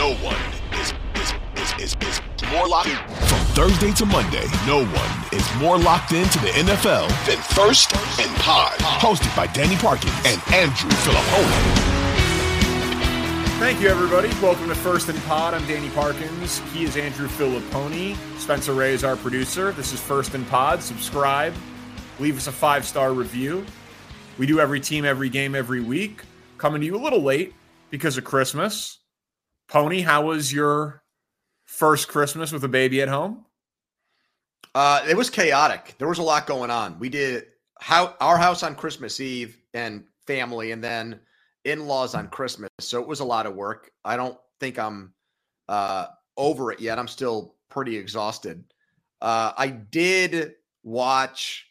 no one is is is is, is more locked from Thursday to Monday. No one is more locked into the NFL than First and Pod, hosted by Danny Parkins and Andrew Fillipponi. Thank you, everybody. Welcome to First and Pod. I'm Danny Parkins. He is Andrew Fillipponi. Spencer Ray is our producer. This is First and Pod. Subscribe. Leave us a five star review. We do every team, every game, every week. Coming to you a little late because of Christmas. Pony, how was your first Christmas with a baby at home? Uh, it was chaotic. There was a lot going on. We did how our house on Christmas Eve and family, and then in-laws on Christmas. So it was a lot of work. I don't think I'm uh, over it yet. I'm still pretty exhausted. Uh, I did watch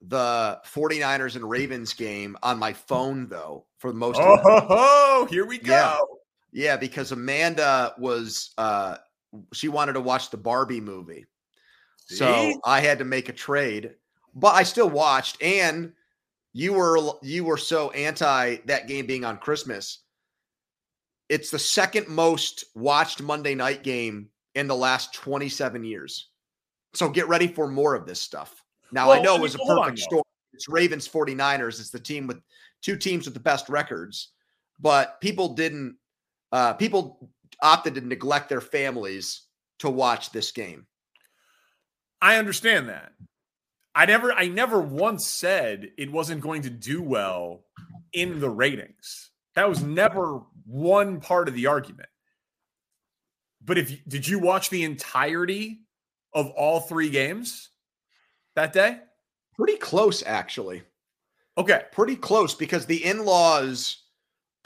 the 49ers and Ravens game on my phone though for the most oh, of it. Oh, here we go. Yeah. Yeah, because Amanda was uh she wanted to watch the Barbie movie. See? So I had to make a trade, but I still watched and you were you were so anti that game being on Christmas. It's the second most watched Monday night game in the last 27 years. So get ready for more of this stuff. Now well, I know it was a perfect story. It's Ravens 49ers. It's the team with two teams with the best records, but people didn't uh, people opted to neglect their families to watch this game. I understand that. I never I never once said it wasn't going to do well in the ratings. That was never one part of the argument. But if did you watch the entirety of all three games that day? Pretty close actually. Okay. Pretty close because the in-laws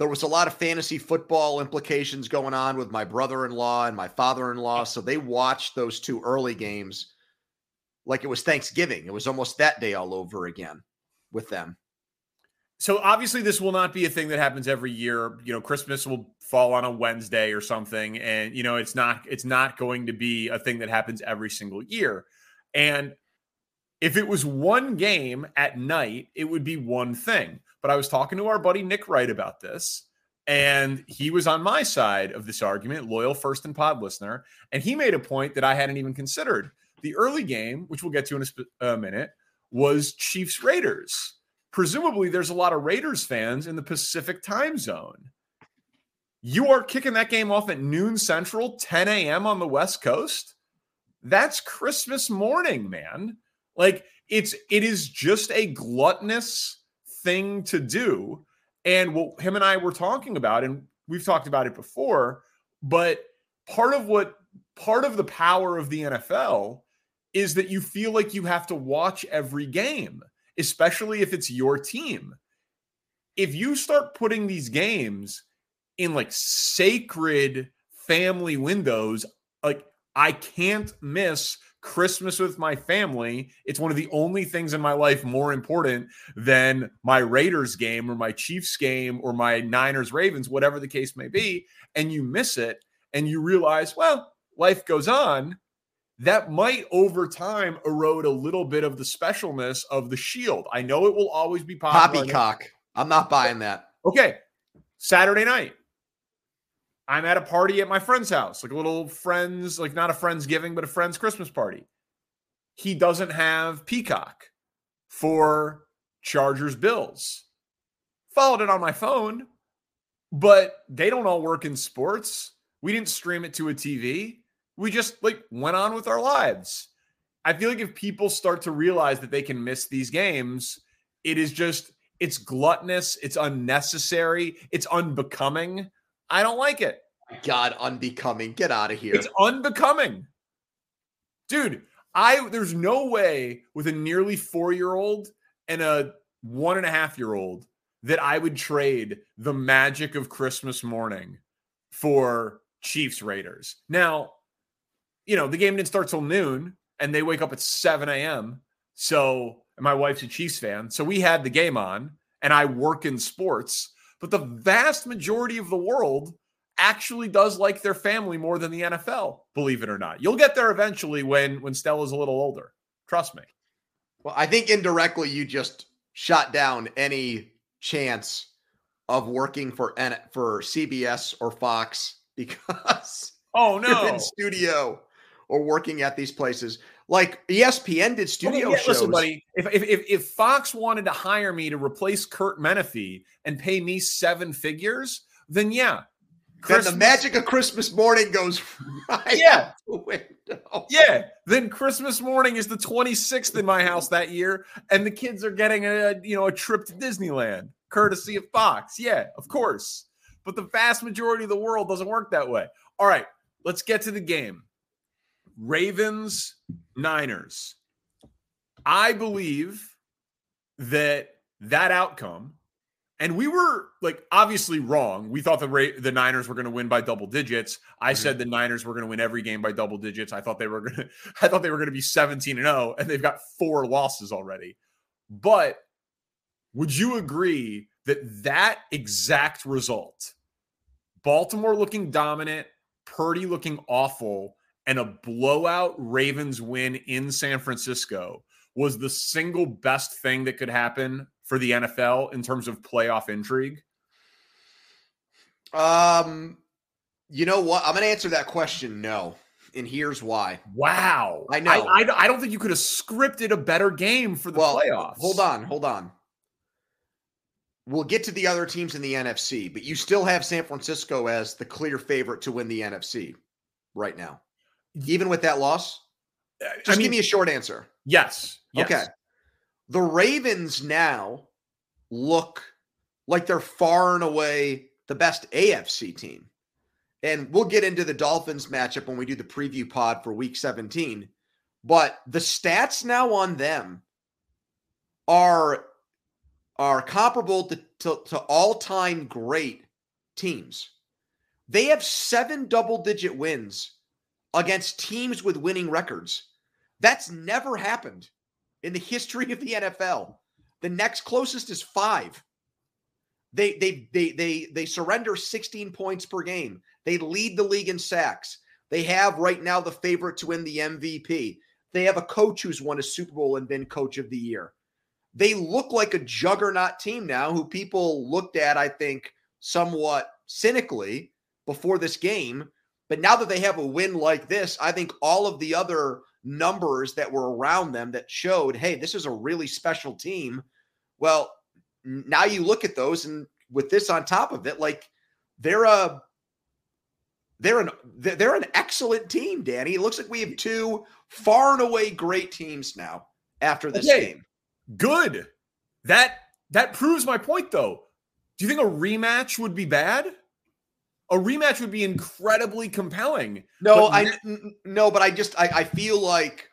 there was a lot of fantasy football implications going on with my brother-in-law and my father-in-law so they watched those two early games like it was thanksgiving. It was almost that day all over again with them. So obviously this will not be a thing that happens every year. You know christmas will fall on a wednesday or something and you know it's not it's not going to be a thing that happens every single year. And if it was one game at night it would be one thing but I was talking to our buddy Nick Wright about this, and he was on my side of this argument, loyal first and pod listener. And he made a point that I hadn't even considered. The early game, which we'll get to in a, sp- a minute, was Chiefs Raiders. Presumably, there's a lot of Raiders fans in the Pacific time zone. You are kicking that game off at noon central, 10 a.m. on the West Coast. That's Christmas morning, man. Like it's it is just a gluttonous thing to do. And what him and I were talking about, and we've talked about it before, but part of what part of the power of the NFL is that you feel like you have to watch every game, especially if it's your team. If you start putting these games in like sacred family windows, like I can't miss Christmas with my family. It's one of the only things in my life more important than my Raiders game or my Chiefs game or my Niners Ravens, whatever the case may be. And you miss it and you realize, well, life goes on. That might over time erode a little bit of the specialness of the shield. I know it will always be popular. Poppycock. I'm not buying that. Okay. Saturday night. I'm at a party at my friend's house, like a little friend's, like not a friend's giving, but a friend's Christmas party. He doesn't have Peacock for Chargers Bills. Followed it on my phone, but they don't all work in sports. We didn't stream it to a TV. We just like went on with our lives. I feel like if people start to realize that they can miss these games, it is just it's gluttonous, it's unnecessary, it's unbecoming I don't like it. God, unbecoming. Get out of here. It's unbecoming. Dude, I there's no way with a nearly four year old and a one and a half year old that I would trade the magic of Christmas morning for Chiefs Raiders. Now, you know, the game didn't start till noon and they wake up at 7 a.m. So, my wife's a Chiefs fan. So we had the game on and I work in sports. But the vast majority of the world actually does like their family more than the NFL, believe it or not. You'll get there eventually when when Stella's a little older. Trust me. Well, I think indirectly you just shot down any chance of working for for CBS or Fox because oh no, in studio or working at these places. Like ESPN did studio well, yeah, shows. Listen, buddy, if, if, if if Fox wanted to hire me to replace Kurt Menefee and pay me seven figures, then yeah, Christmas, then the magic of Christmas morning goes right yeah. the window. Yeah. Then Christmas morning is the 26th in my house that year, and the kids are getting a you know a trip to Disneyland, courtesy of Fox. Yeah, of course. But the vast majority of the world doesn't work that way. All right, let's get to the game. Ravens, Niners. I believe that that outcome, and we were like obviously wrong. We thought the Ra- the Niners were going to win by double digits. I mm-hmm. said the Niners were going to win every game by double digits. I thought they were going to I thought they were going to be 17 and 0 and they've got four losses already. But would you agree that that exact result, Baltimore looking dominant, Purdy looking awful, and a blowout Ravens win in San Francisco was the single best thing that could happen for the NFL in terms of playoff intrigue? Um, you know what? I'm going to answer that question no. And here's why. Wow. I know. I, I, I don't think you could have scripted a better game for the well, playoffs. Hold on. Hold on. We'll get to the other teams in the NFC, but you still have San Francisco as the clear favorite to win the NFC right now even with that loss? Uh, Just I mean, give me a short answer. Yes, yes. Okay. The Ravens now look like they're far and away the best AFC team. And we'll get into the Dolphins matchup when we do the preview pod for week 17. But the stats now on them are are comparable to, to, to all-time great teams. They have seven double-digit wins against teams with winning records. That's never happened in the history of the NFL. The next closest is five. They they they they they surrender 16 points per game. They lead the league in sacks. They have right now the favorite to win the MVP. They have a coach who's won a Super Bowl and been coach of the year. They look like a juggernaut team now who people looked at, I think, somewhat cynically before this game but now that they have a win like this, I think all of the other numbers that were around them that showed, hey, this is a really special team. Well, now you look at those, and with this on top of it, like they're a they're an they're an excellent team, Danny. It looks like we have two far and away great teams now after this okay. game. Good. That that proves my point though. Do you think a rematch would be bad? A rematch would be incredibly compelling. No, but I n- no, but I just I, I feel like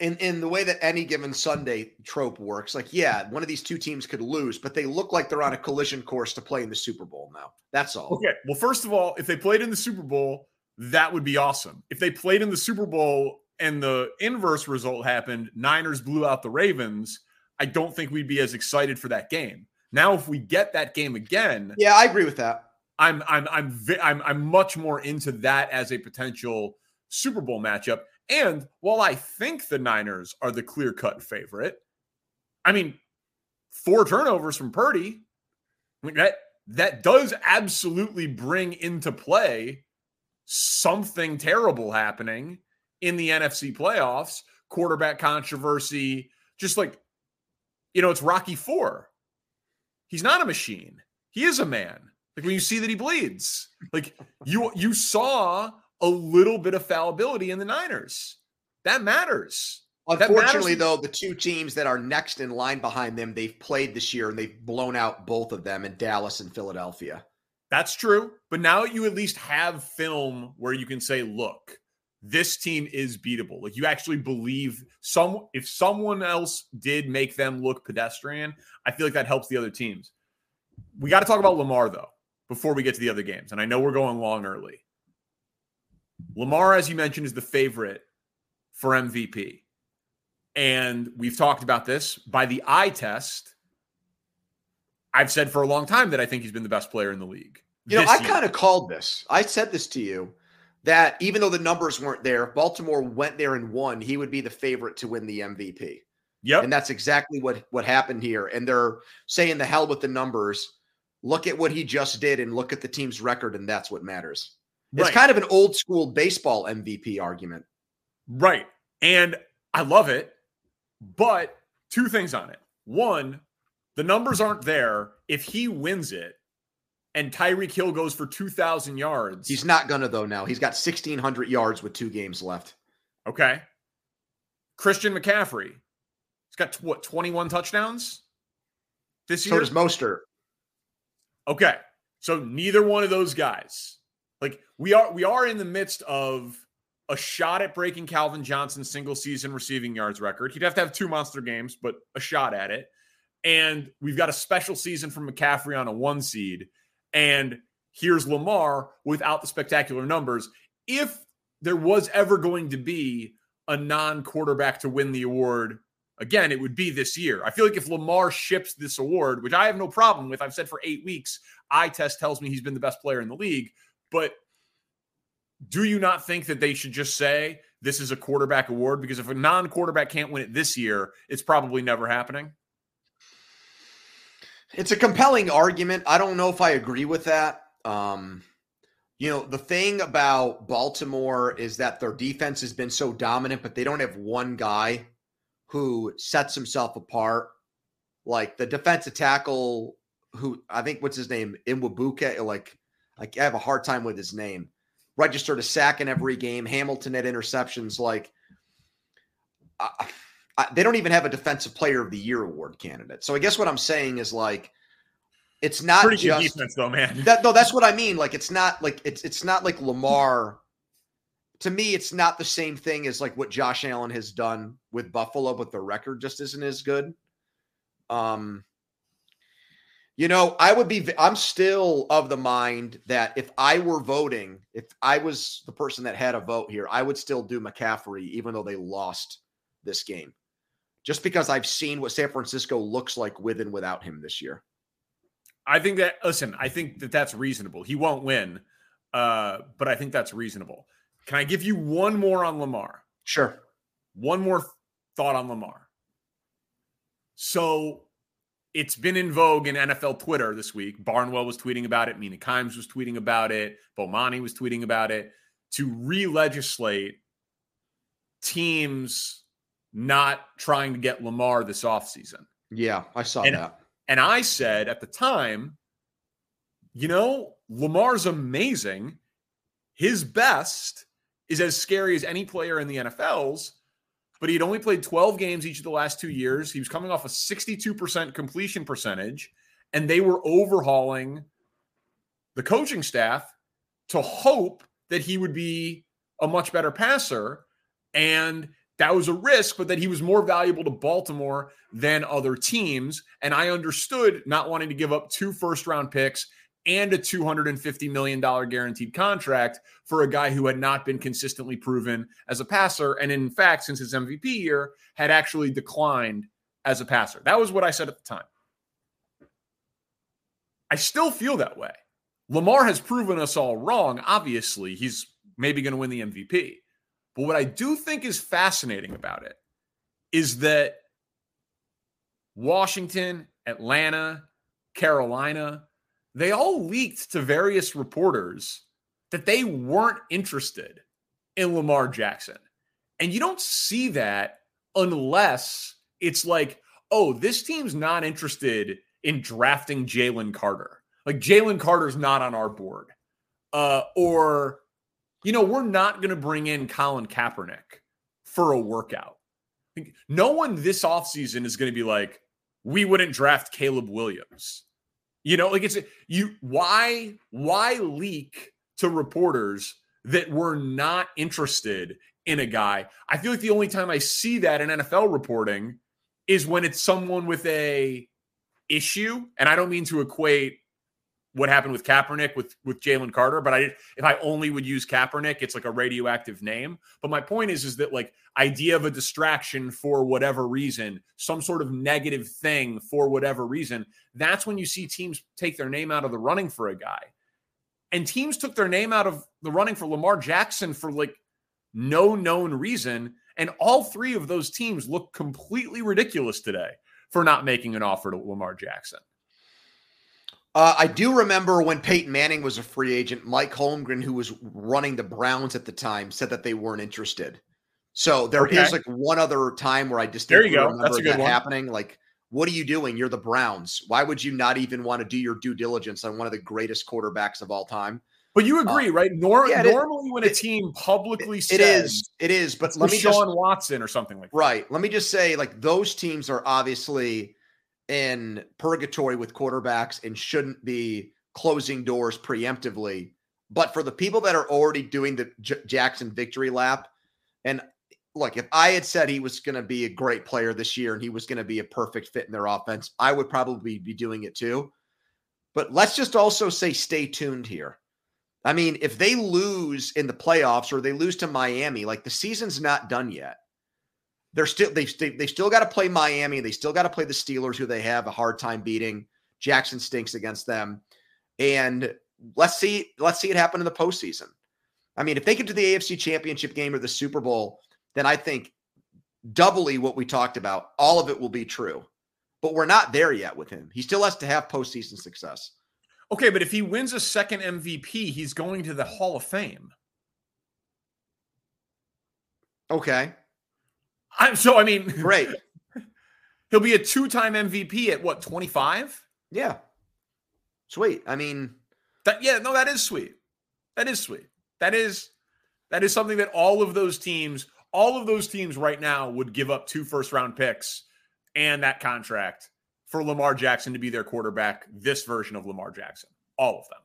in in the way that any given Sunday trope works, like yeah, one of these two teams could lose, but they look like they're on a collision course to play in the Super Bowl now. That's all. Okay. Well, first of all, if they played in the Super Bowl, that would be awesome. If they played in the Super Bowl and the inverse result happened, Niners blew out the Ravens, I don't think we'd be as excited for that game. Now, if we get that game again, yeah, I agree with that. I'm I'm I'm I'm I'm much more into that as a potential Super Bowl matchup. And while I think the Niners are the clear cut favorite, I mean, four turnovers from Purdy, that that does absolutely bring into play something terrible happening in the NFC playoffs, quarterback controversy, just like you know, it's Rocky 4. He's not a machine. He is a man. Like when you see that he bleeds, like you you saw a little bit of fallibility in the Niners. That matters. Unfortunately, though, the two teams that are next in line behind them, they've played this year and they've blown out both of them in Dallas and Philadelphia. That's true. But now you at least have film where you can say, look, this team is beatable. Like you actually believe some if someone else did make them look pedestrian, I feel like that helps the other teams. We got to talk about Lamar though before we get to the other games. And I know we're going long early. Lamar, as you mentioned, is the favorite for MVP. And we've talked about this by the eye test. I've said for a long time that I think he's been the best player in the league. You know, I kind of called this. I said this to you that even though the numbers weren't there, Baltimore went there and won, he would be the favorite to win the MVP. Yep. And that's exactly what what happened here. And they're saying the hell with the numbers Look at what he just did and look at the team's record, and that's what matters. It's kind of an old school baseball MVP argument. Right. And I love it. But two things on it. One, the numbers aren't there. If he wins it and Tyreek Hill goes for 2,000 yards. He's not going to, though, now. He's got 1,600 yards with two games left. Okay. Christian McCaffrey. He's got, what, 21 touchdowns this year? So does Mostert. Okay. So neither one of those guys. Like we are we are in the midst of a shot at breaking Calvin Johnson's single season receiving yards record. He'd have to have two monster games, but a shot at it. And we've got a special season from McCaffrey on a one seed. And here's Lamar without the spectacular numbers. If there was ever going to be a non quarterback to win the award again, it would be this year. I feel like if Lamar ships this award, which I have no problem with, I've said for eight weeks, eye test tells me he's been the best player in the league. But do you not think that they should just say this is a quarterback award? Because if a non quarterback can't win it this year, it's probably never happening. It's a compelling argument. I don't know if I agree with that. Um, you know, the thing about Baltimore is that their defense has been so dominant, but they don't have one guy who sets himself apart. Like the defensive tackle, who I think what's his name, Iwabuke, like like I have a hard time with his name. Registered a sack in every game. Hamilton had interceptions. Like I, I, they don't even have a defensive player of the year award candidate. So I guess what I'm saying is like it's not Pretty just defense though, man. That no, that's what I mean. Like it's not like it's it's not like Lamar to me, it's not the same thing as like what Josh Allen has done with Buffalo, but the record just isn't as good. Um, you know, I would be, I'm still of the mind that if I were voting, if I was the person that had a vote here, I would still do McCaffrey, even though they lost this game, just because I've seen what San Francisco looks like with and without him this year. I think that, listen, I think that that's reasonable. He won't win, uh, but I think that's reasonable. Can I give you one more on Lamar? Sure. One more thought on Lamar. So it's been in vogue in NFL Twitter this week. Barnwell was tweeting about it. Mina Kimes was tweeting about it. Bomani was tweeting about it to re legislate teams not trying to get Lamar this offseason. Yeah, I saw and, that. And I said at the time, you know, Lamar's amazing. His best is as scary as any player in the NFL's, but he'd only played 12 games each of the last two years. He was coming off a 62% completion percentage, and they were overhauling the coaching staff to hope that he would be a much better passer. And that was a risk, but that he was more valuable to Baltimore than other teams. And I understood not wanting to give up two first round picks and a $250 million guaranteed contract for a guy who had not been consistently proven as a passer. And in fact, since his MVP year, had actually declined as a passer. That was what I said at the time. I still feel that way. Lamar has proven us all wrong. Obviously, he's maybe going to win the MVP. But what I do think is fascinating about it is that Washington, Atlanta, Carolina, they all leaked to various reporters that they weren't interested in Lamar Jackson. And you don't see that unless it's like, oh, this team's not interested in drafting Jalen Carter. Like Jalen Carter's not on our board. Uh, or, you know, we're not going to bring in Colin Kaepernick for a workout. No one this offseason is going to be like, we wouldn't draft Caleb Williams. You know, like it's you why why leak to reporters that were not interested in a guy? I feel like the only time I see that in NFL reporting is when it's someone with a issue, and I don't mean to equate what happened with Kaepernick with with Jalen Carter, but I if I only would use Kaepernick, it's like a radioactive name. But my point is, is that like idea of a distraction for whatever reason, some sort of negative thing for whatever reason, that's when you see teams take their name out of the running for a guy. And teams took their name out of the running for Lamar Jackson for like no known reason. And all three of those teams look completely ridiculous today for not making an offer to Lamar Jackson. Uh, I do remember when Peyton Manning was a free agent, Mike Holmgren, who was running the Browns at the time, said that they weren't interested. So there okay. is like one other time where I just there you go. That's a good that one. happening. Like, what are you doing? You're the Browns. Why would you not even want to do your due diligence on one of the greatest quarterbacks of all time? But you agree, uh, right? Nor- yeah, normally, it, when a team publicly it, says it is, it is. But let me Sean just, Watson or something like that. Right. Let me just say, like those teams are obviously in purgatory with quarterbacks and shouldn't be closing doors preemptively. But for the people that are already doing the J- Jackson victory lap, and look, if I had said he was going to be a great player this year and he was going to be a perfect fit in their offense, I would probably be doing it too. But let's just also say stay tuned here. I mean, if they lose in the playoffs or they lose to Miami, like the season's not done yet. They're still they they still got to play Miami. They still got to play the Steelers, who they have a hard time beating. Jackson stinks against them, and let's see let's see it happen in the postseason. I mean, if they get to the AFC Championship game or the Super Bowl, then I think doubly what we talked about, all of it will be true. But we're not there yet with him. He still has to have postseason success. Okay, but if he wins a second MVP, he's going to the Hall of Fame. Okay. I'm so I mean great. he'll be a two-time MVP at what, 25? Yeah. Sweet. I mean that yeah, no, that is sweet. That is sweet. That is that is something that all of those teams, all of those teams right now would give up two first round picks and that contract for Lamar Jackson to be their quarterback, this version of Lamar Jackson. All of them.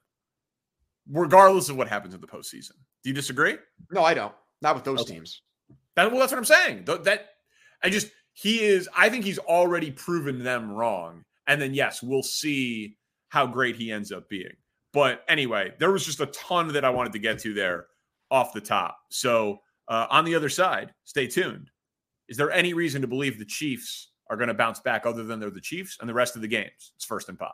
Regardless of what happens in the postseason. Do you disagree? No, I don't. Not with those okay. teams. That, well, that's what I'm saying. That I just he is. I think he's already proven them wrong. And then yes, we'll see how great he ends up being. But anyway, there was just a ton that I wanted to get to there off the top. So uh, on the other side, stay tuned. Is there any reason to believe the Chiefs are going to bounce back other than they're the Chiefs and the rest of the games? It's first and pod.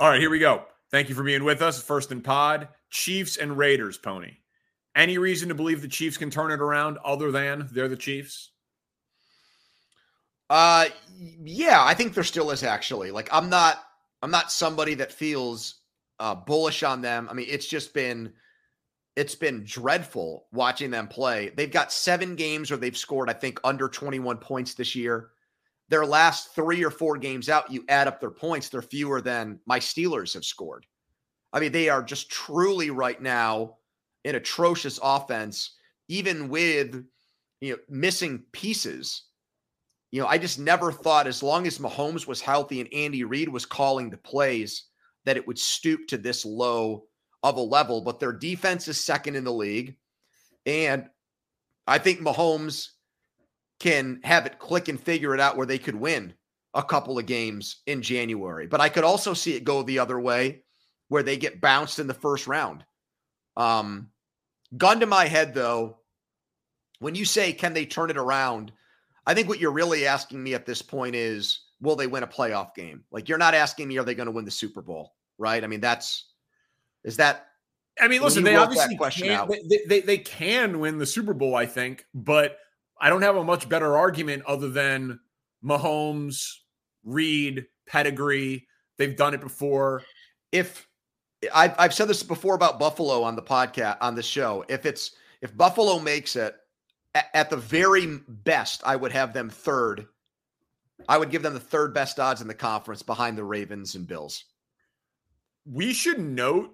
All right, here we go. Thank you for being with us. First and pod, Chiefs and Raiders, Pony. Any reason to believe the Chiefs can turn it around other than they're the Chiefs? Uh yeah, I think there still is actually. Like I'm not I'm not somebody that feels uh bullish on them. I mean, it's just been it's been dreadful watching them play. They've got 7 games where they've scored I think under 21 points this year. Their last 3 or 4 games out, you add up their points, they're fewer than my Steelers have scored. I mean, they are just truly right now an atrocious offense, even with you know missing pieces. You know, I just never thought as long as Mahomes was healthy and Andy Reid was calling the plays that it would stoop to this low of a level. But their defense is second in the league. And I think Mahomes can have it click and figure it out where they could win a couple of games in January. But I could also see it go the other way where they get bounced in the first round. Um, Gun to my head, though, when you say, can they turn it around? I think what you're really asking me at this point is, will they win a playoff game? Like, you're not asking me, are they going to win the Super Bowl? Right. I mean, that's, is that, I mean, listen, they obviously can, they, they, they can win the Super Bowl, I think, but I don't have a much better argument other than Mahomes, Reid, pedigree. They've done it before. If I've, I've said this before about Buffalo on the podcast on the show. If it's if Buffalo makes it at, the very best, I would have them third. I would give them the third best odds in the conference behind the Ravens and Bills. We should note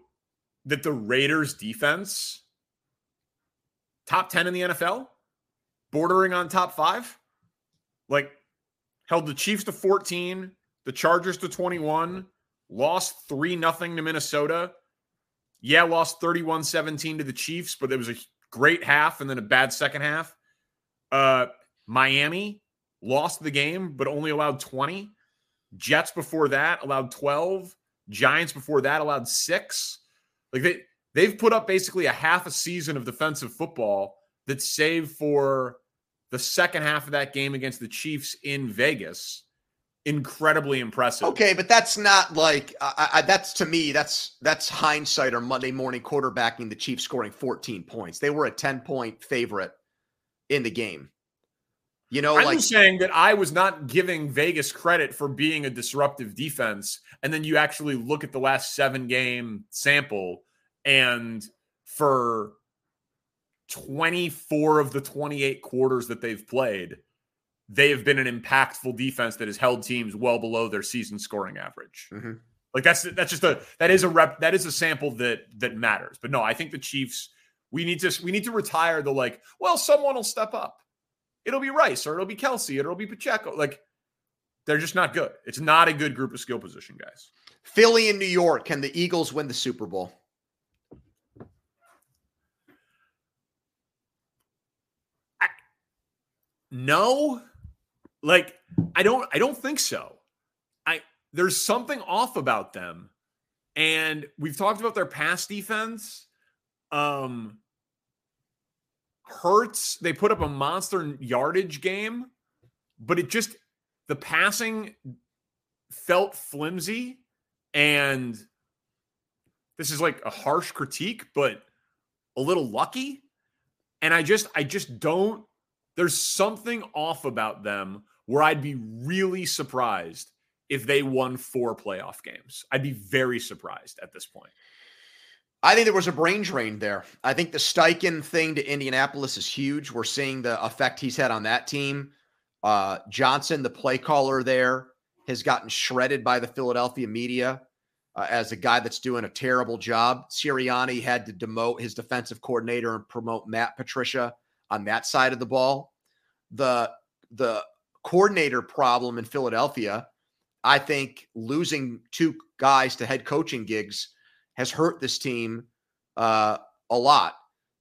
that the Raiders defense top 10 in the NFL, bordering on top 5. Like held the Chiefs to 14, the Chargers to 21, lost 3 nothing to Minnesota. Yeah, lost 31 17 to the Chiefs, but it was a great half and then a bad second half. Uh, Miami lost the game, but only allowed 20. Jets before that allowed 12. Giants before that allowed six. Like they they've put up basically a half a season of defensive football that saved for the second half of that game against the Chiefs in Vegas incredibly impressive. Okay, but that's not like I, I, that's to me that's that's hindsight or Monday morning quarterbacking the Chiefs scoring 14 points. They were a 10 point favorite in the game. You know, I'm like saying that I was not giving Vegas credit for being a disruptive defense, and then you actually look at the last seven game sample, and for 24 of the 28 quarters that they've played, they have been an impactful defense that has held teams well below their season scoring average. Mhm. Like that's that's just a that is a rep that is a sample that that matters. But no, I think the Chiefs we need to we need to retire the like, well, someone will step up. It'll be Rice or it'll be Kelce or it'll be Pacheco. Like they're just not good. It's not a good group of skill position guys. Philly and New York. Can the Eagles win the Super Bowl? No, like I don't I don't think so. I there's something off about them. And we've talked about their pass defense. Um Hurts, they put up a monster yardage game, but it just the passing felt flimsy and this is like a harsh critique, but a little lucky. And I just I just don't there's something off about them where I'd be really surprised if they won four playoff games. I'd be very surprised at this point. I think there was a brain drain there. I think the Steichen thing to Indianapolis is huge. We're seeing the effect he's had on that team. Uh, Johnson, the play caller there, has gotten shredded by the Philadelphia media uh, as a guy that's doing a terrible job. Sirianni had to demote his defensive coordinator and promote Matt Patricia on that side of the ball. The the coordinator problem in Philadelphia, I think losing two guys to head coaching gigs has hurt this team uh, a lot.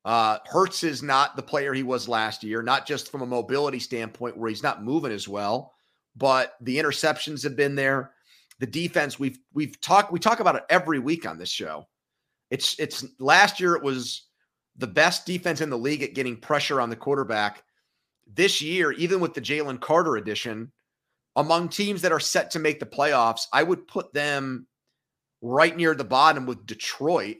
Uh, Hurts is not the player he was last year, not just from a mobility standpoint where he's not moving as well, but the interceptions have been there. The defense we've we've talked we talk about it every week on this show. It's it's last year it was the best defense in the league at getting pressure on the quarterback. This year, even with the Jalen Carter addition, among teams that are set to make the playoffs, I would put them right near the bottom with Detroit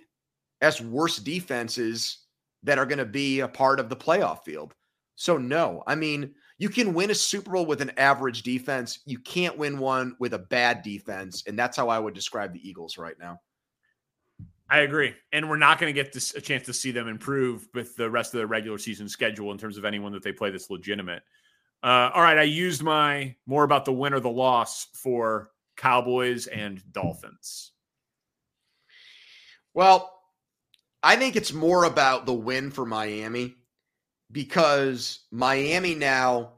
as worst defenses that are going to be a part of the playoff field. So, no, I mean, you can win a Super Bowl with an average defense. You can't win one with a bad defense. And that's how I would describe the Eagles right now. I agree. And we're not going to get this, a chance to see them improve with the rest of the regular season schedule in terms of anyone that they play that's legitimate. Uh, all right. I used my more about the win or the loss for Cowboys and Dolphins. Well, I think it's more about the win for Miami because Miami now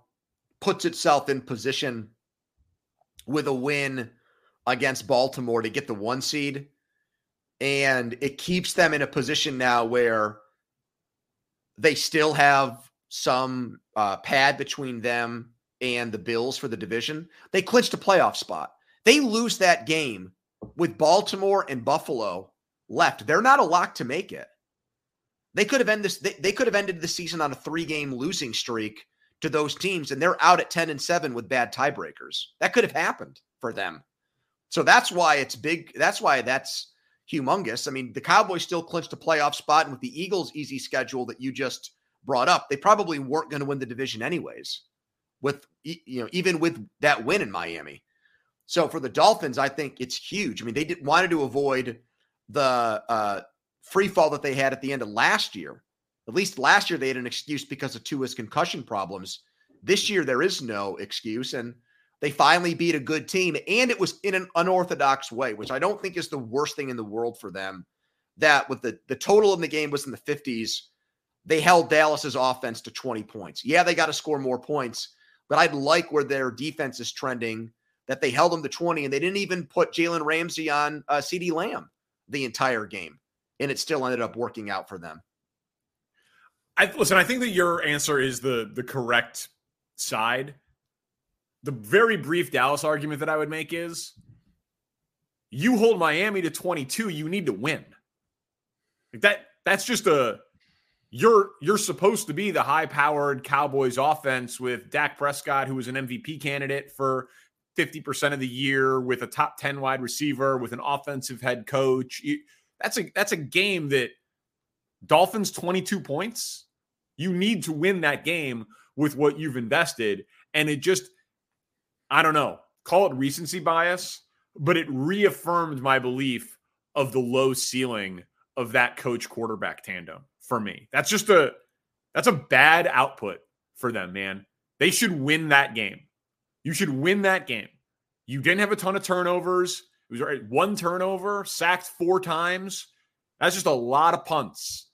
puts itself in position with a win against Baltimore to get the one seed. And it keeps them in a position now where they still have some uh, pad between them and the Bills for the division. They clinched a playoff spot. They lose that game with Baltimore and Buffalo left. They're not a lock to make it. They could have ended this. They, they could have ended the season on a three-game losing streak to those teams, and they're out at ten and seven with bad tiebreakers. That could have happened for them. So that's why it's big. That's why that's humongous. I mean, the Cowboys still clinched a playoff spot, and with the Eagles' easy schedule that you just brought up, they probably weren't going to win the division anyways. With you know, even with that win in Miami. So for the Dolphins, I think it's huge. I mean, they did wanted to avoid the uh, free fall that they had at the end of last year. At least last year they had an excuse because of Tua's concussion problems. This year there is no excuse, and they finally beat a good team, and it was in an unorthodox way, which I don't think is the worst thing in the world for them. That with the the total in the game was in the fifties, they held Dallas's offense to twenty points. Yeah, they got to score more points, but I'd like where their defense is trending. That they held them to twenty, and they didn't even put Jalen Ramsey on uh, CeeDee Lamb the entire game, and it still ended up working out for them. I listen. I think that your answer is the the correct side. The very brief Dallas argument that I would make is, you hold Miami to twenty two. You need to win. Like that. That's just a you're you're supposed to be the high powered Cowboys offense with Dak Prescott, who was an MVP candidate for 50% of the year with a top 10 wide receiver with an offensive head coach. That's a that's a game that Dolphins 22 points. You need to win that game with what you've invested. And it just, I don't know, call it recency bias, but it reaffirmed my belief of the low ceiling of that coach quarterback tandem for me. That's just a that's a bad output for them, man. They should win that game. You should win that game. You didn't have a ton of turnovers. It was one turnover, sacked four times. That's just a lot of punts.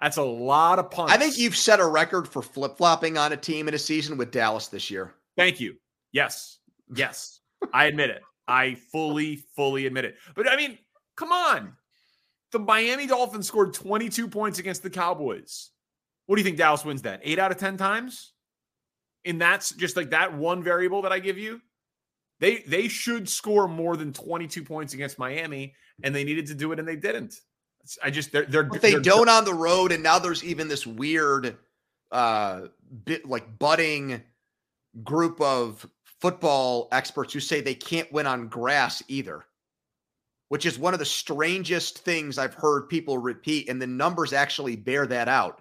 That's a lot of punts. I think you've set a record for flip flopping on a team in a season with Dallas this year. Thank you. Yes. Yes. I admit it. I fully, fully admit it. But I mean, come on. The Miami Dolphins scored 22 points against the Cowboys. What do you think Dallas wins that? Eight out of 10 times? And that's just like that one variable that I give you. They they should score more than 22 points against Miami, and they needed to do it and they didn't. I just they're they're but they they're, don't on the road, and now there's even this weird uh bit like budding group of football experts who say they can't win on grass either, which is one of the strangest things I've heard people repeat, and the numbers actually bear that out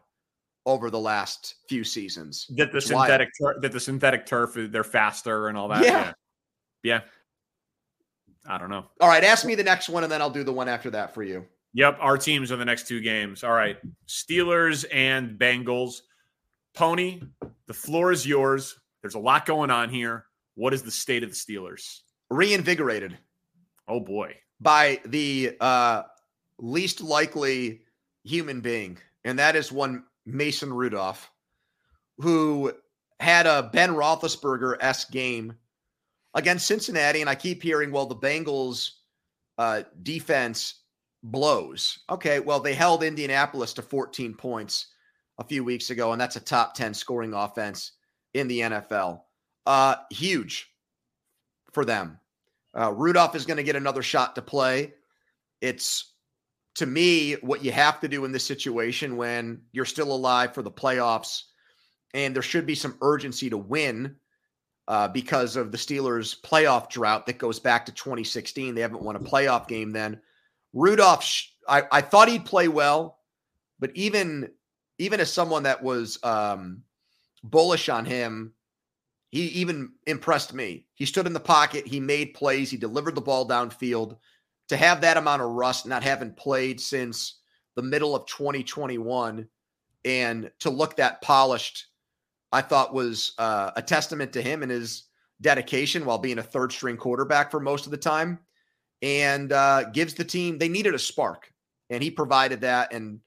over the last few seasons. That the synthetic tur- that the synthetic turf uh, they're faster and all that. Yeah. yeah. Yeah. I don't know. All right, ask me the next one and then I'll do the one after that for you. Yep, our teams are the next two games. All right. Steelers and Bengals. Pony, the floor is yours. There's a lot going on here. What is the state of the Steelers? Reinvigorated. Oh boy. By the uh least likely human being, and that is one Mason Rudolph, who had a Ben Roethlisberger s game against Cincinnati. And I keep hearing, well, the Bengals uh, defense blows. Okay, well, they held Indianapolis to 14 points a few weeks ago, and that's a top 10 scoring offense in the NFL. Uh, huge for them. Uh, Rudolph is going to get another shot to play. It's to me what you have to do in this situation when you're still alive for the playoffs, and there should be some urgency to win uh, because of the Steelers' playoff drought that goes back to 2016. They haven't won a playoff game then. Rudolph, I, I thought he'd play well, but even even as someone that was um, bullish on him, he even impressed me. He stood in the pocket, he made plays, he delivered the ball downfield. To have that amount of rust, not having played since the middle of 2021, and to look that polished, I thought was uh, a testament to him and his dedication while being a third string quarterback for most of the time and uh, gives the team, they needed a spark. And he provided that. And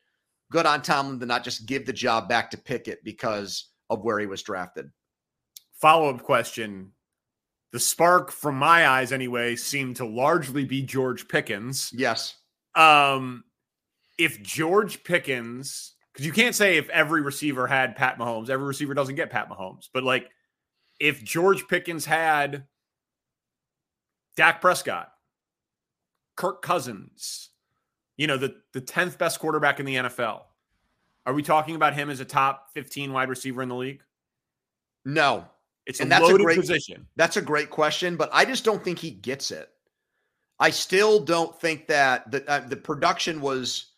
good on Tomlin to not just give the job back to Pickett because of where he was drafted. Follow up question. The spark, from my eyes anyway, seemed to largely be George Pickens. Yes. Um, if George Pickens, because you can't say if every receiver had Pat Mahomes, every receiver doesn't get Pat Mahomes, but like if George Pickens had Dak Prescott, Kirk Cousins, you know, the the 10th best quarterback in the NFL. Are we talking about him as a top 15 wide receiver in the league? No. It's and a that's a great position. That's a great question, but I just don't think he gets it. I still don't think that the uh, the production was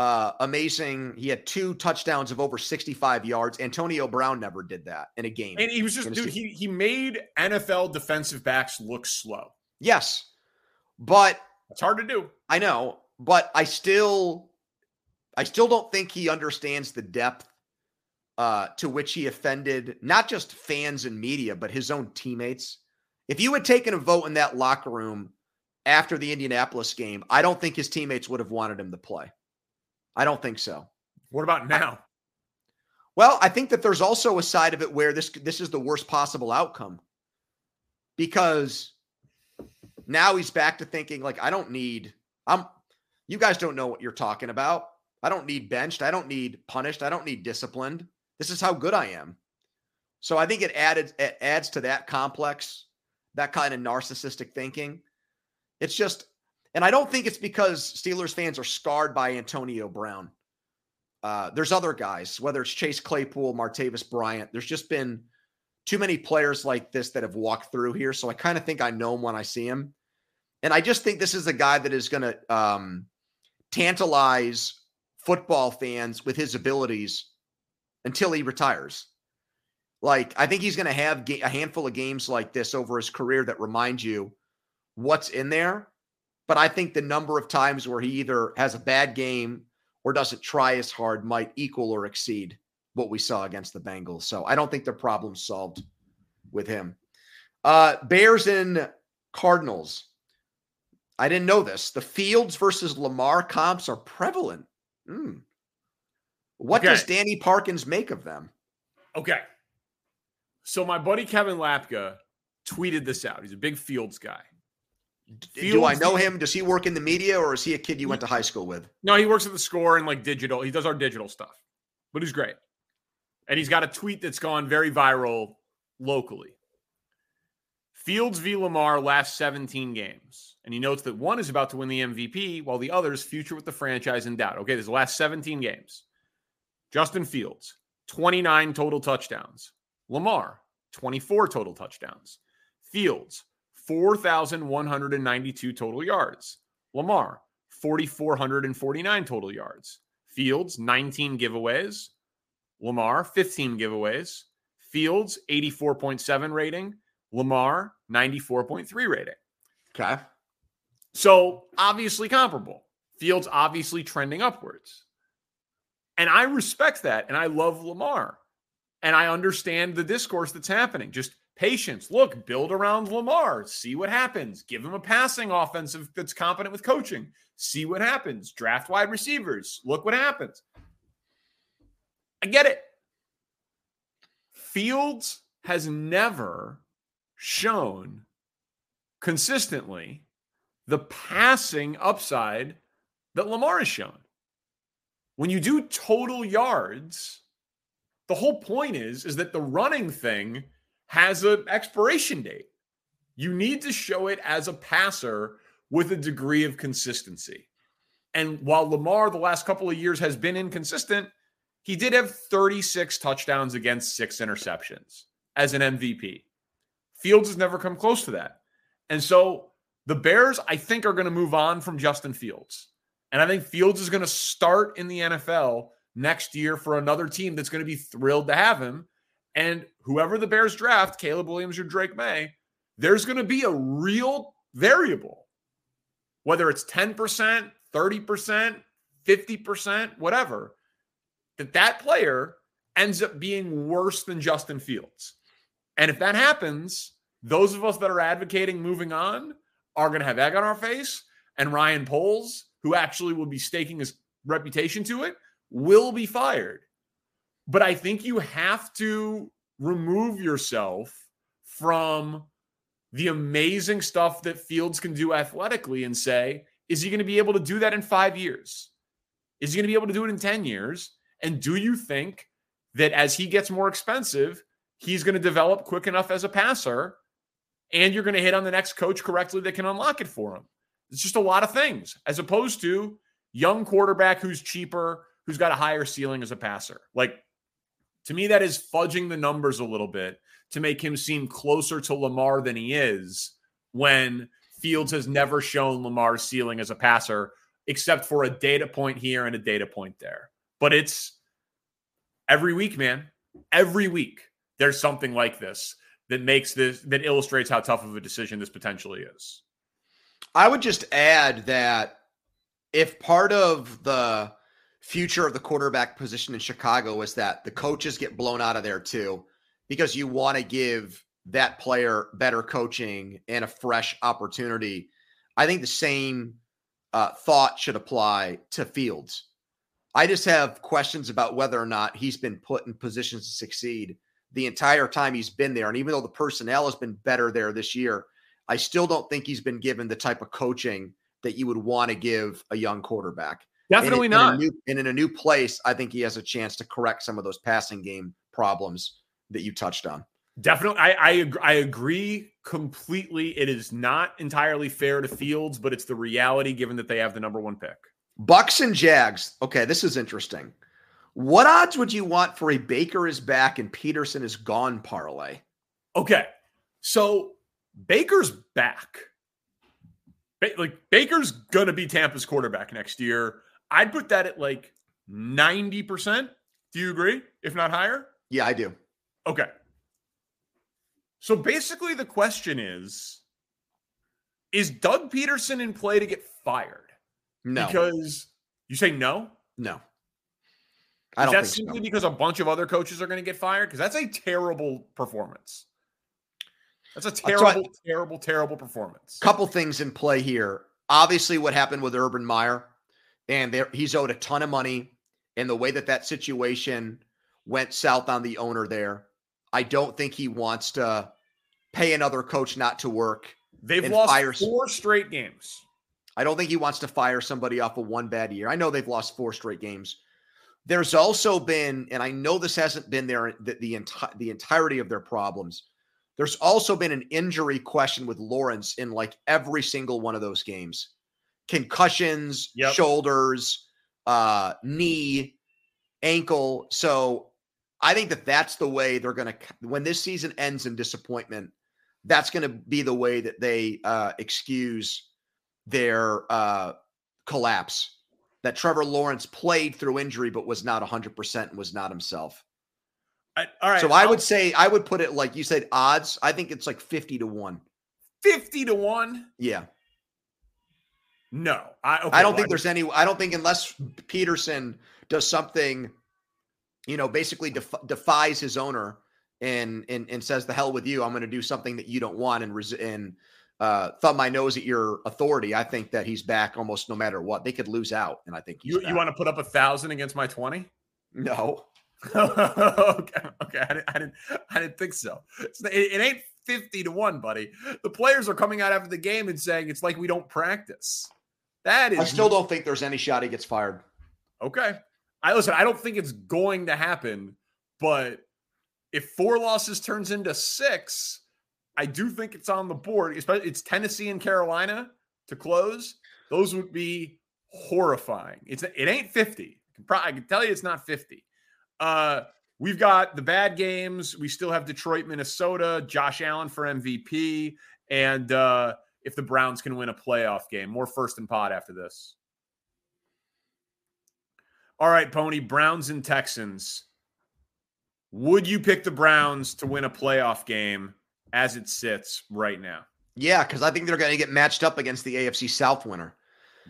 uh, amazing. He had two touchdowns of over 65 yards. Antonio Brown never did that in a game. And he was just, dude, he, he made NFL defensive backs look slow. Yes. But it's hard to do. I know, but I still I still don't think he understands the depth uh, to which he offended not just fans and media, but his own teammates. If you had taken a vote in that locker room after the Indianapolis game, I don't think his teammates would have wanted him to play. I don't think so. What about now? I, well, I think that there's also a side of it where this this is the worst possible outcome. Because now he's back to thinking like I don't need I'm you guys don't know what you're talking about. I don't need benched. I don't need punished. I don't need disciplined. This is how good I am. So I think it added it adds to that complex, that kind of narcissistic thinking. It's just, and I don't think it's because Steelers fans are scarred by Antonio Brown. Uh, there's other guys, whether it's Chase Claypool, Martavis Bryant. There's just been too many players like this that have walked through here. So I kind of think I know him when I see him. And I just think this is a guy that is going to um, tantalize football fans with his abilities until he retires. Like, I think he's going to have a handful of games like this over his career that remind you what's in there. But I think the number of times where he either has a bad game or doesn't try as hard might equal or exceed what we saw against the Bengals. So I don't think the problem's solved with him. Uh, Bears and Cardinals. I didn't know this. The Fields versus Lamar comps are prevalent. Mm. What okay. does Danny Parkins make of them? Okay. So my buddy Kevin Lapka tweeted this out. He's a big Fields guy. Fields, Do I know him? Does he work in the media or is he a kid you went to high school with? No, he works at the score and like digital. He does our digital stuff, but he's great. And he's got a tweet that's gone very viral locally. Fields v. Lamar last 17 games. And he notes that one is about to win the MVP while the other's future with the franchise in doubt. Okay, this is the last 17 games. Justin Fields, 29 total touchdowns. Lamar, 24 total touchdowns. Fields, 4,192 total yards. Lamar, 4,449 total yards. Fields, 19 giveaways. Lamar, 15 giveaways. Fields, 84.7 rating. Lamar, 94.3 rating. Okay. So obviously comparable. Fields obviously trending upwards. And I respect that. And I love Lamar. And I understand the discourse that's happening. Just patience. Look, build around Lamar. See what happens. Give him a passing offensive that's competent with coaching. See what happens. Draft wide receivers. Look what happens. I get it. Fields has never shown consistently the passing upside that Lamar has shown. When you do total yards, the whole point is is that the running thing has an expiration date. You need to show it as a passer with a degree of consistency. And while Lamar the last couple of years has been inconsistent, he did have 36 touchdowns against six interceptions as an MVP. Fields has never come close to that. And so the Bears, I think, are going to move on from Justin Fields. And I think Fields is going to start in the NFL next year for another team that's going to be thrilled to have him. And whoever the Bears draft, Caleb Williams or Drake Maye, there's going to be a real variable, whether it's 10%, 30%, 50%, whatever, that that player ends up being worse than Justin Fields. And if that happens, those of us that are advocating moving on are going to have egg on our face. And Ryan Poles, who actually will be staking his reputation to it, will be fired. But I think you have to remove yourself from the amazing stuff that Fields can do athletically and say, is he going to be able to do that in five years? Is he going to be able to do it in 10 years? And do you think that as he gets more expensive, he's going to develop quick enough as a passer and you're going to hit on the next coach correctly that can unlock it for him. It's just a lot of things as opposed to young quarterback who's cheaper, who's got a higher ceiling as a passer. Like to me, that is fudging the numbers a little bit to make him seem closer to Lamar than he is when Fields has never shown Lamar's ceiling as a passer, except for a data point here and a data point there. But it's every week, man. Every week there's something like this that makes this that illustrates how tough of a decision this potentially is. I would just add that if part of the future of the quarterback position in Chicago is that the coaches get blown out of there too, because you want to give that player better coaching and a fresh opportunity. I think the same uh, thought should apply to Fields. I just have questions about whether or not he's been put in positions to succeed the entire time he's been there. And even though the personnel has been better there this year, I still don't think he's been given the type of coaching that you would want to give a young quarterback. Definitely and, not. In new, and in a new place, I think he has a chance to correct some of those passing game problems that you touched on. Definitely, I I, I agree completely. It is not entirely fair to Fields, but it's the reality given that they have the number one pick. Bucks and Jags. Okay, this is interesting. What odds would you want for a Baker is back and Pederson is gone parlay? Okay. So Baker's back. Ba- like Baker's going to be Tampa's quarterback next year. I'd put that at like 90%. Do you agree? If not higher? Yeah, I do. Okay. So basically, the question is Is Doug Pederson in play to get fired? No. Because you say no? No. I don't Is that simply so. because a bunch of other coaches are going to get fired? Because that's a terrible performance. That's a terrible, terrible, terrible performance. Couple things in play here. Obviously, what happened with Urban Meyer, and there, he's owed a ton of money, and the way that that situation went south on the owner there, I don't think he wants to pay another coach not to work. They've lost fire. four straight games. I don't think he wants to fire somebody off of one bad year. I know they've lost four straight games. There's also been, and I know this hasn't been there the, the, enti- the entirety of their problems. There's also been an injury question with Lawrence in like every single one of those games. Concussions, yep. shoulders, uh, knee, ankle. So I think that that's the way they're going to, when this season ends in disappointment, that's going to be the way that they uh, excuse their uh, collapse. That Trevor Lawrence played through injury, but was not 100% and was not himself. I, all right. So I would say I would put it like you said odds. I think it's like 50 to 1. 50 to 1? Yeah. No. I okay, I don't well, think I there's any I don't think unless Pederson does something you know, basically def- defies his owner and and and says the hell with you, I'm going to do something that you don't want and res- and uh, thumb my nose at your authority. I think that he's back almost no matter what. They could lose out, and I think you you want to put up a thousand against my twenty? No. okay, okay. I didn't, I didn't, I didn't think so. It, it, ain't fifty to one, buddy. The players are coming out after the game and saying it's like we don't practice. That is. I still don't think there's any shot he gets fired. Okay. I listen. I don't think it's going to happen, but if four losses turns into six, I do think it's on the board. Especially it's Tennessee and Carolina to close. Those would be horrifying. It's it ain't fifty. I can, probably, I can tell you it's not fifty. Uh, we've got the bad games. We still have Detroit, Minnesota, Josh Allen for MVP, and uh, if the Browns can win a playoff game. More first and pod after this. All right, Pony, Browns and Texans. Would you pick the Browns to win a playoff game as it sits right now? Yeah, because I think they're going to get matched up against the AFC South winner.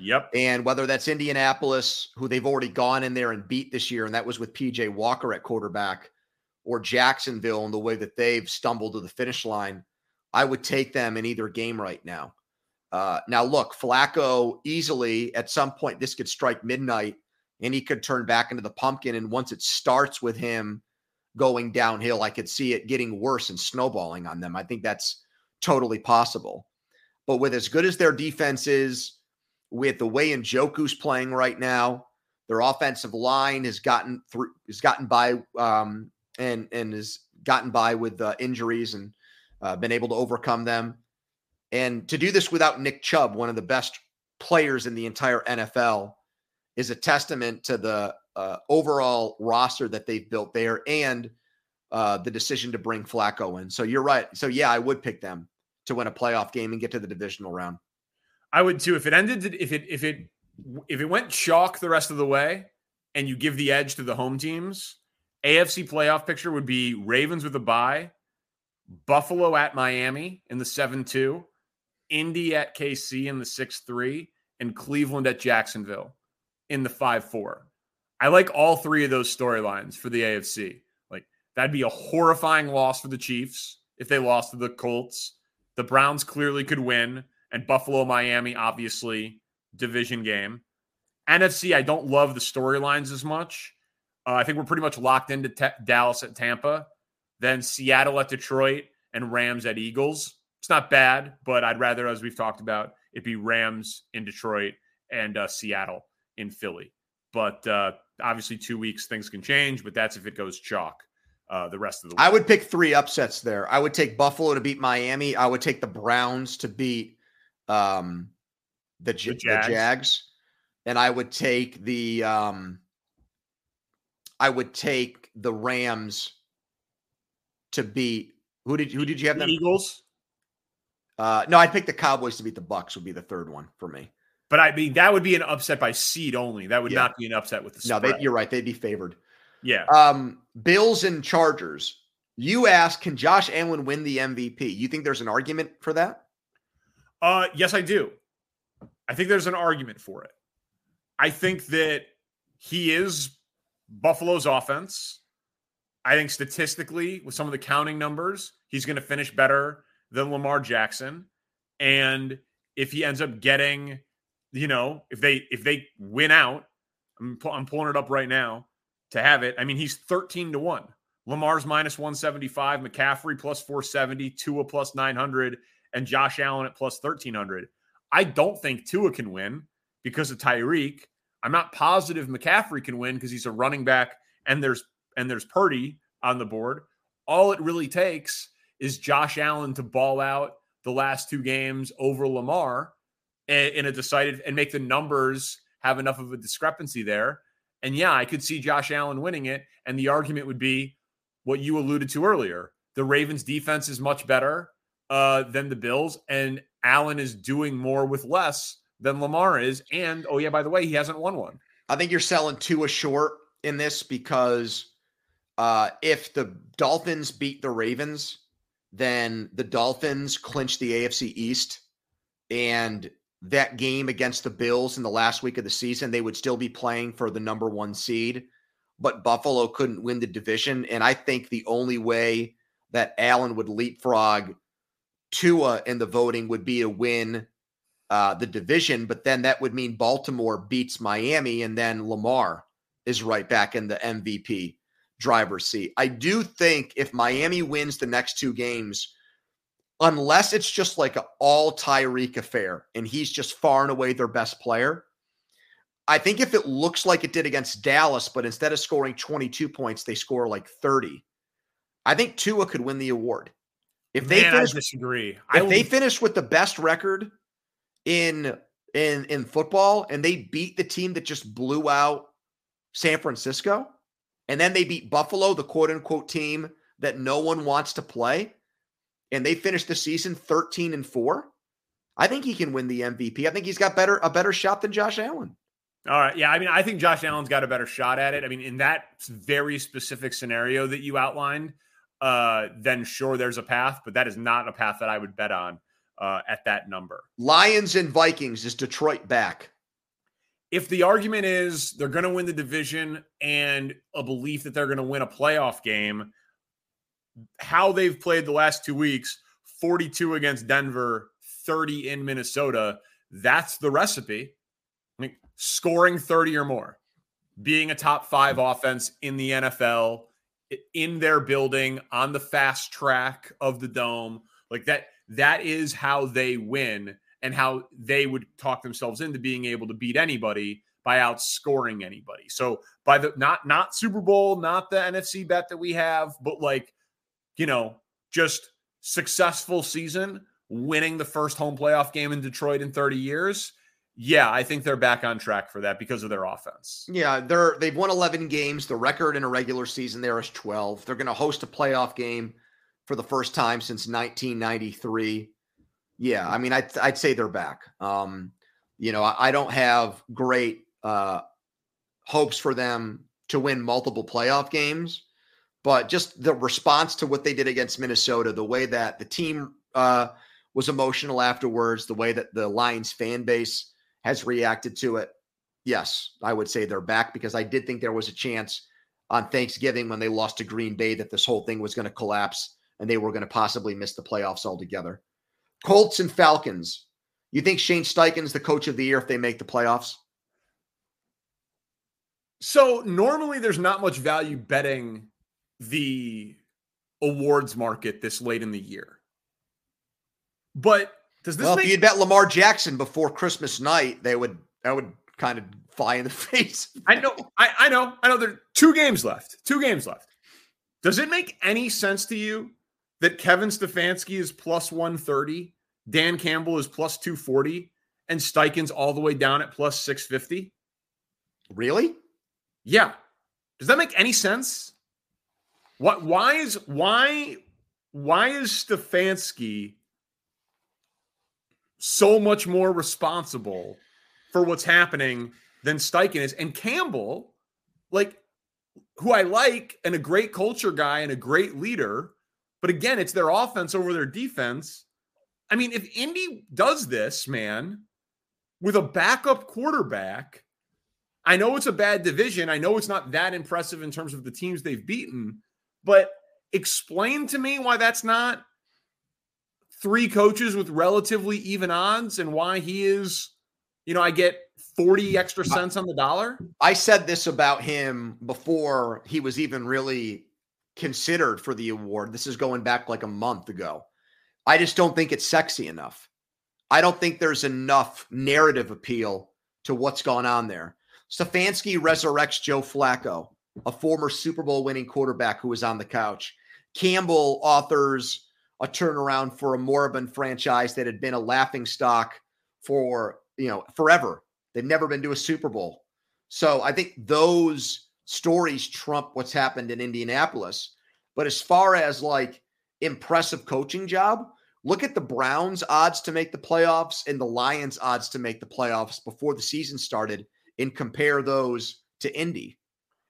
Yep. And whether that's Indianapolis, who they've already gone in there and beat this year, and that was with PJ Walker at quarterback, or Jacksonville and the way that they've stumbled to the finish line, I would take them in either game right now. Uh, now, look, Flacco easily at some point, this could strike midnight and he could turn back into the pumpkin. And once it starts with him going downhill, I could see it getting worse and snowballing on them. I think that's totally possible. But with as good as their defense is, with the way Njoku's playing right now. Their offensive line has gotten through, has gotten by, um, and and has gotten by with uh, injuries and uh, been able to overcome them. And to do this without Nick Chubb, one of the best players in the entire NFL, is a testament to the uh, overall roster that they've built there and uh, the decision to bring Flacco in. So you're right. So yeah, I would pick them to win a playoff game and get to the divisional round. I would too. If it ended, if it if it if it went chalk the rest of the way, and you give the edge to the home teams, AFC playoff picture would be Ravens with a bye, Buffalo at Miami in the seven two, Indy at KC in the six three, and Cleveland at Jacksonville in the five four. I like all three of those storylines for the AFC. Like that'd be a horrifying loss for the Chiefs if they lost to the Colts. The Browns clearly could win and Buffalo, Miami, obviously division game. NFC, I don't love the storylines as much. Uh, I think we're pretty much locked into te- Dallas at Tampa, then Seattle at Detroit, and Rams at Eagles. It's not bad, but I'd rather, as we've talked about, it be Rams in Detroit and uh, Seattle in Philly. But uh, obviously, two weeks things can change. But that's if it goes chalk. Uh, the rest of the week. I would pick three upsets there. I would take Buffalo to beat Miami. I would take the Browns to beat um, the, the, Jags. the Jags, and I would take the um, I would take the Rams to beat who did who did you have the them? Eagles. Uh, no, I picked the Cowboys to beat the Bucks. Would be the third one for me. But I mean, that would be an upset by seed only. That would yeah. not be an upset with the spread. No, they, you're right. They'd be favored. Yeah. Um, Bills and Chargers. You ask, can Josh Allen win the MVP? You think there's an argument for that? Uh, yes, I do. I think there's an argument for it. I think that he is Buffalo's offense. I think statistically, with some of the counting numbers, he's going to finish better than Lamar Jackson. And if he ends up getting, you know, if they if they win out, I'm, I'm pulling it up right now to have it. I mean, he's 13 to 1. Lamar's minus 175, McCaffrey plus 470, Tua plus 900, and Josh Allen at plus 1300. I don't think Tua can win because of Tyreek. I'm not positive McCaffrey can win because he's a running back and there's and there's Purdy on the board. All it really takes is Josh Allen to ball out the last two games over Lamar in a decided and make the numbers have enough of a discrepancy there. And yeah, I could see Josh Allen winning it. And the argument would be what you alluded to earlier. The Ravens defense is much better uh, than the Bills, and Allen is doing more with less than Lamar is. And oh, yeah, by the way, he hasn't won one. I think you're selling Tua short in this because uh, if the Dolphins beat the Ravens, then the Dolphins clinch the AFC East. And that game against the Bills in the last week of the season, they would still be playing for the number one seed. But Buffalo couldn't win the division. And I think the only way that Allen would leapfrog Tua in the voting would be to win uh, the division, but then that would mean Baltimore beats Miami, and then Lamar is right back in the MVP driver's seat. I do think if Miami wins the next two games, unless it's just like an all Tyreek affair and he's just far and away their best player, I think if it looks like it did against Dallas, but instead of scoring 22 points, they score like 30, I think Tua could win the award. If they Man, finish, I disagree. If I they finish with the best record in in in football and they beat the team that just blew out San Francisco and then they beat Buffalo, the quote unquote team that no one wants to play, and they finish the season 13 and 4. I think he can win the MVP. I think he's got better a better shot than Josh Allen. All right. Yeah. I mean, I think Josh Allen's got a better shot at it. I mean, in that very specific scenario that you outlined, uh, then sure, there's a path, but that is not a path that I would bet on uh, at that number. Lions and Vikings is Detroit back? If the argument is they're going to win the division and a belief that they're going to win a playoff game, how they've played the last two weeks 42 against Denver, 30 in Minnesota that's the recipe. I mean, scoring 30 or more, being a top five offense in the NFL, in their building, on the fast track of the dome. Like that, that is how they win and how they would talk themselves into being able to beat anybody by outscoring anybody. So by the not not Super Bowl, not the NFC bet that we have, but like you know, just successful season, winning the first home playoff game in Detroit in 30 years. Yeah, I think they're back on track for that because of their offense. Yeah, they're they've won 11 games. The record in a regular season there is 12. They're going to host a playoff game for the first time since 1993. Yeah, I mean, I'd, I'd say they're back. Um, you know, I, I don't have great uh, hopes for them to win multiple playoff games, but just the response to what they did against Minnesota, the way that the team uh, was emotional afterwards, the way that the Lions fan base has reacted to it. Yes, I would say they're back because I did think there was a chance on Thanksgiving when they lost to Green Bay that this whole thing was going to collapse and they were going to possibly miss the playoffs altogether. Colts and Falcons. You think Shane Steichen's the coach of the year if they make the playoffs? So normally there's not much value betting the awards market this late in the year. But does this well, make- if you bet Lamar Jackson before Christmas night, they would that would kind of fly in the face. I know, I, I know, I know. There are two games left. Two games left. Does it make any sense to you that Kevin Stefanski is plus 130, Dan Campbell is plus 240, and Steichen's all the way down at plus 650? Really? Yeah. Does that make any sense? What why is why why is Stefanski so much more responsible for what's happening than Steichen is? And Campbell, like who I like and a great culture guy and a great leader. But again, it's their offense over their defense. I mean, if Indy does this, man, with a backup quarterback, I know it's a bad division. I know it's not that impressive in terms of the teams they've beaten, but explain to me why that's not three coaches with relatively even odds and why he is, you know, I get 40 extra cents on the dollar. I said this about him before he was even really considered for the award. This is going back like a month ago. I just don't think it's sexy enough. I don't think there's enough narrative appeal to what's gone on there. Stefanski resurrects Joe Flacco, a former Super Bowl winning quarterback who was on the couch. Campbell authors a turnaround for a moribund franchise that had been a laughing stock for, you know, forever. They've never been to a Super Bowl. So I think those stories trump what's happened in Indianapolis. But as far as like impressive coaching job, look at the Browns' odds to make the playoffs and the Lions' odds to make the playoffs before the season started and compare those to Indy.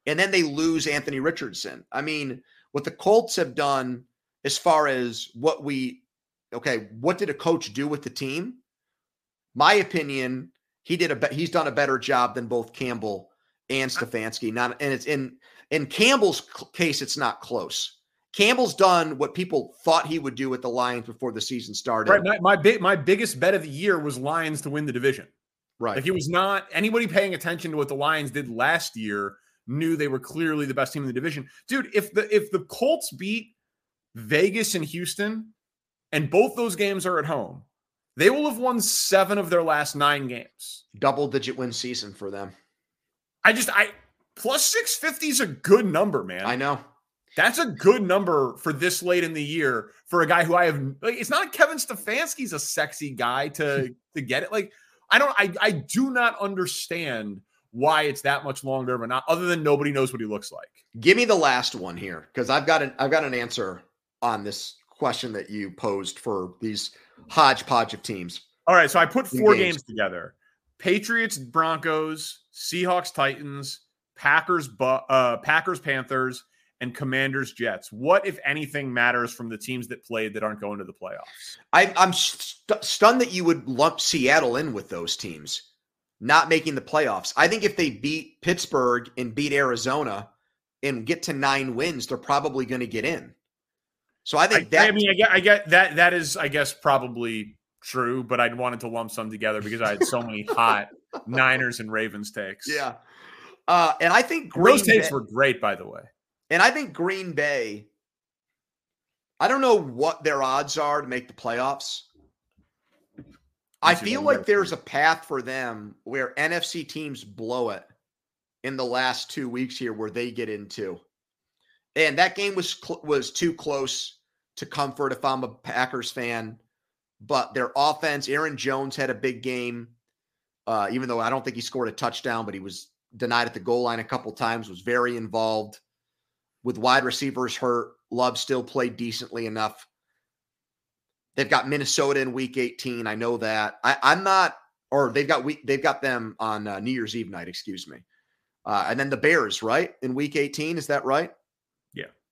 And then they lose Anthony Richardson. I mean, what the Colts have done as far as what we okay, what did a coach do with the team? My opinion, he did a he's done a better job than both Campbell and Stefanski. Not and it's in in Campbell's case, it's not close. Campbell's done what people thought he would do with the Lions before the season started. Right. My my, big, my biggest bet of the year was Lions to win the division. Right. Like he was not anybody paying attention to what the Lions did last year knew they were clearly the best team in the division. Dude, if the if the Colts beat Vegas and Houston, and both those games are at home, they will have won seven of their last nine games. Double digit win season for them. I just I plus 650 is a good number, man. I know. That's a good number for this late in the year for a guy who I have like it's not Kevin Stefanski's a sexy guy to to get it. Like I don't I I do not understand why it's that much longer, but not other than nobody knows what he looks like. Give me the last one here because I've got an I've got an answer on this question that you posed for these hodgepodge of teams. All right, so I put four games. games together: Patriots, Broncos, Seahawks, Titans, Packers, uh, Packers, Panthers, and Commanders, Jets. What, if anything, matters from the teams that played that aren't going to the playoffs? I, am st- stunned that you would lump Seattle in with those teams not making the playoffs. I think if they beat Pittsburgh and beat Arizona and get to nine wins, they're probably going to get in. So I think I, that. I mean, I get, I get that. That is, I guess, probably true. But I wanted to lump some together because I had so many hot Niners and Ravens takes. Yeah, uh, and I think Green those takes Bay, were great, by the way. And I think Green Bay. I don't know what their odds are to make the playoffs. I feel like there's a path for them where NFC teams blow it in the last two weeks here, where they get into, and that game was cl- was too close to comfort if I'm a Packers fan. But their offense, Aaron Jones had a big game, uh, even though I don't think he scored a touchdown, but he was denied at the goal line a couple times. Was very involved with wide receivers hurt. Love still played decently enough They've got Minnesota in Week 18. I know that. I, am not, or they've got. They've got them on uh, New Year's Eve night. Excuse me. Uh, and then the Bears, right in Week 18. Is that right?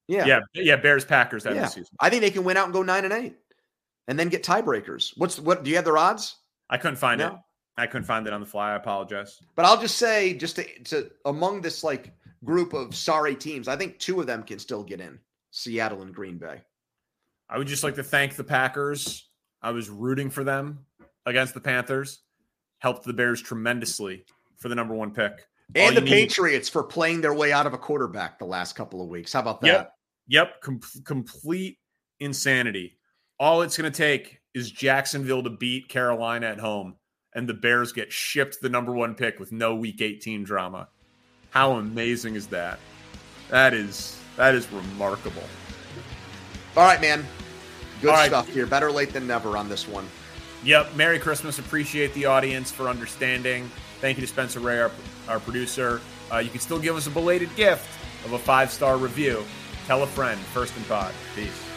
Yeah. Yeah. Yeah. Bears Packers that yeah. season. I think they can win out and go nine and eight, and then get tiebreakers. What's what? Do you have their odds? I couldn't find no? it. I couldn't find it on the fly. I apologize. But I'll just say, just to, to among this like group of sorry teams, I think two of them can still get in: Seattle and Green Bay. I would just like to thank the Packers. I was rooting for them against the Panthers. Helped the Bears tremendously for the number one pick. And the Patriots for playing their way out of a quarterback the last couple of weeks. How about that? Yep. Yep. Com- complete insanity. All it's going to take is Jacksonville to beat Carolina at home, and the Bears get shipped the number one pick with no Week 18 drama. How amazing is that? That is that is remarkable. All right, man. Good right. stuff here. Better late than never on this one. Yep. Merry Christmas. Appreciate the audience for understanding. Thank you to Spencer Ray, our, our producer. Uh, you can still give us a belated gift of a five star review. Tell a friend, first and thought. Peace.